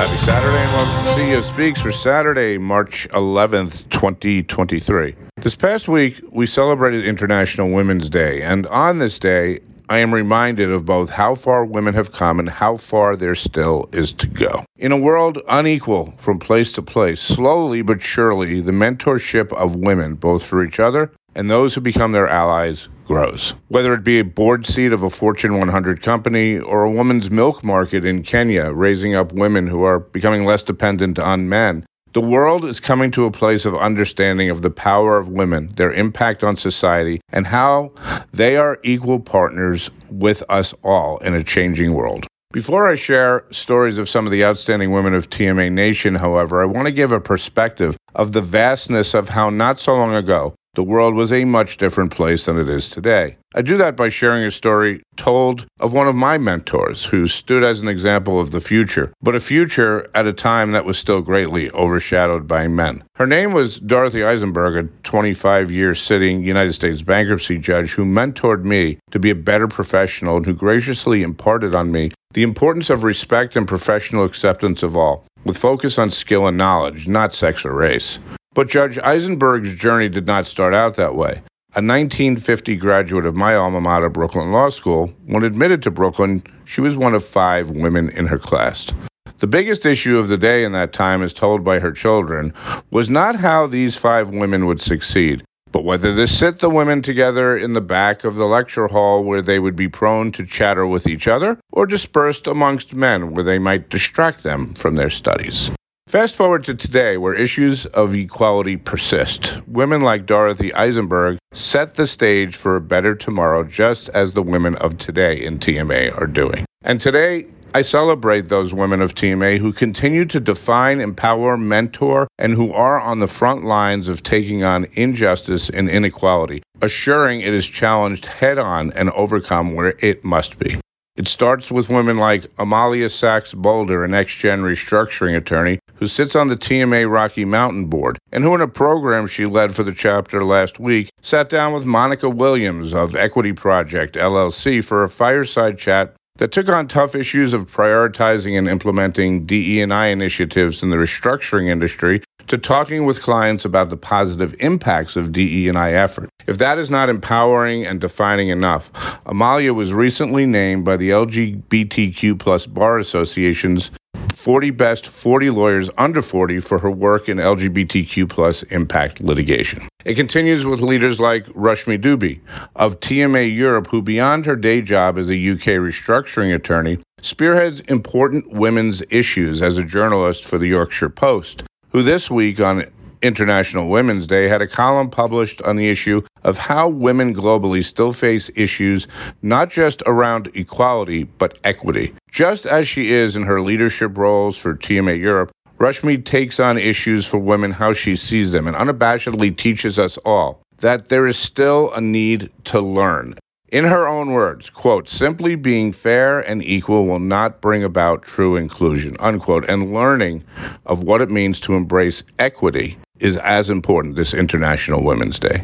Happy Saturday and welcome to CEO Speaks for Saturday, March 11th, 2023. This past week, we celebrated International Women's Day, and on this day, I am reminded of both how far women have come and how far there still is to go. In a world unequal from place to place, slowly but surely, the mentorship of women, both for each other and those who become their allies, grows. Whether it be a board seat of a Fortune 100 company or a woman's milk market in Kenya, raising up women who are becoming less dependent on men, the world is coming to a place of understanding of the power of women, their impact on society, and how they are equal partners with us all in a changing world. Before I share stories of some of the outstanding women of TMA Nation, however, I want to give a perspective of the vastness of how not so long ago the world was a much different place than it is today. I do that by sharing a story told of one of my mentors who stood as an example of the future, but a future at a time that was still greatly overshadowed by men. Her name was Dorothy Eisenberg, a 25 year sitting United States bankruptcy judge who mentored me to be a better professional and who graciously imparted on me the importance of respect and professional acceptance of all, with focus on skill and knowledge, not sex or race. But Judge Eisenberg's journey did not start out that way. A 1950 graduate of my alma mater, Brooklyn Law School, when admitted to Brooklyn, she was one of five women in her class. The biggest issue of the day in that time, as told by her children, was not how these five women would succeed, but whether to sit the women together in the back of the lecture hall where they would be prone to chatter with each other, or dispersed amongst men where they might distract them from their studies. Fast forward to today, where issues of equality persist. Women like Dorothy Eisenberg set the stage for a better tomorrow, just as the women of today in TMA are doing. And today, I celebrate those women of TMA who continue to define, empower, mentor, and who are on the front lines of taking on injustice and inequality, assuring it is challenged head on and overcome where it must be. It starts with women like Amalia Sachs Boulder, an NextGen restructuring attorney who sits on the TMA Rocky Mountain Board, and who, in a program she led for the chapter last week, sat down with Monica Williams of Equity Project LLC for a fireside chat that took on tough issues of prioritizing and implementing DE&I initiatives in the restructuring industry to talking with clients about the positive impacts of DE&I effort. If that is not empowering and defining enough, Amalia was recently named by the LGBTQ plus bar association's 40 best 40 lawyers under 40 for her work in LGBTQ plus impact litigation. It continues with leaders like Rashmi Dubey of TMA Europe, who beyond her day job as a UK restructuring attorney, spearheads important women's issues as a journalist for the Yorkshire Post, who this week on International Women's Day had a column published on the issue of how women globally still face issues not just around equality, but equity. Just as she is in her leadership roles for TMA Europe, Rashmi takes on issues for women how she sees them and unabashedly teaches us all that there is still a need to learn in her own words, quote, simply being fair and equal will not bring about true inclusion, unquote, and learning of what it means to embrace equity is as important this International Women's Day.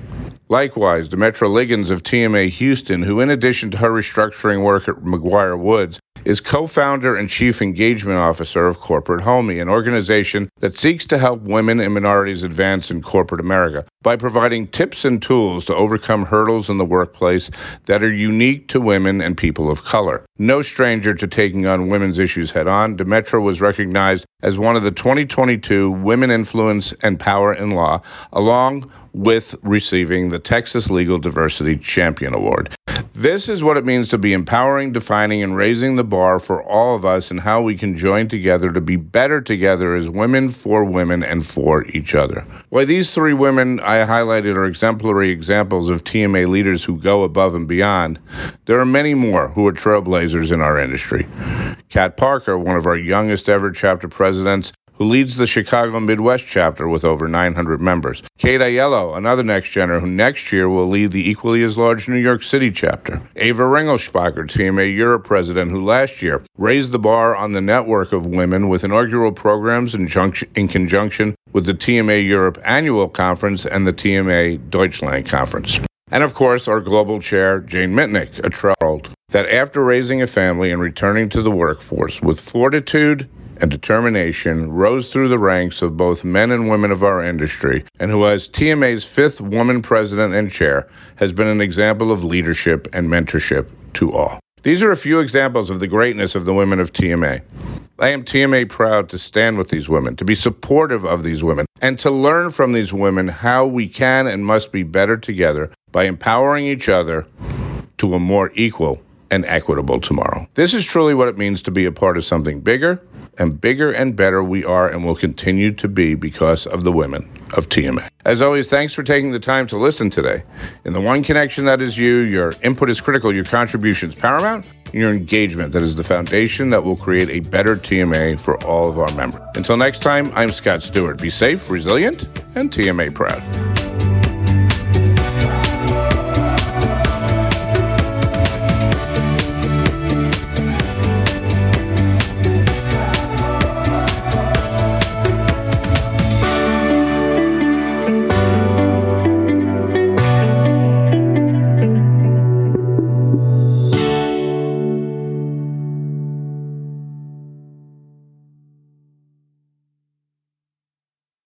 Likewise, Demetra Liggins of TMA Houston, who in addition to her restructuring work at McGuire Woods, is co founder and chief engagement officer of Corporate Homie, an organization that seeks to help women and minorities advance in corporate America by providing tips and tools to overcome hurdles in the workplace that are unique to women and people of color. No stranger to taking on women's issues head on, Demetra was recognized as one of the 2022 Women Influence and Power in Law, along with receiving the Texas Legal Diversity Champion Award. This is what it means to be empowering, defining, and raising the bar for all of us and how we can join together to be better together as women for women and for each other. Why these three women I highlighted are exemplary examples of TMA leaders who go above and beyond. There are many more who are trailblazers in our industry. Kat Parker, one of our youngest ever chapter presidents, who leads the Chicago Midwest chapter with over 900 members. Kate Aiello, another next gener who next year will lead the equally as large New York City chapter. Ava Ringelspacher, TMA Europe president, who last year raised the bar on the network of women with inaugural programs in, junction, in conjunction with the TMA Europe annual conference and the TMA Deutschland conference. And of course, our global chair, Jane Mitnick, a trolled that after raising a family and returning to the workforce with fortitude, and determination rose through the ranks of both men and women of our industry, and who, as TMA's fifth woman president and chair, has been an example of leadership and mentorship to all. These are a few examples of the greatness of the women of TMA. I am TMA proud to stand with these women, to be supportive of these women, and to learn from these women how we can and must be better together by empowering each other to a more equal and equitable tomorrow. This is truly what it means to be a part of something bigger, and bigger and better we are and will continue to be because of the women of TMA. As always, thanks for taking the time to listen today. In the one connection that is you, your input is critical, your contributions paramount, and your engagement that is the foundation that will create a better TMA for all of our members. Until next time, I'm Scott Stewart. Be safe, resilient, and TMA proud.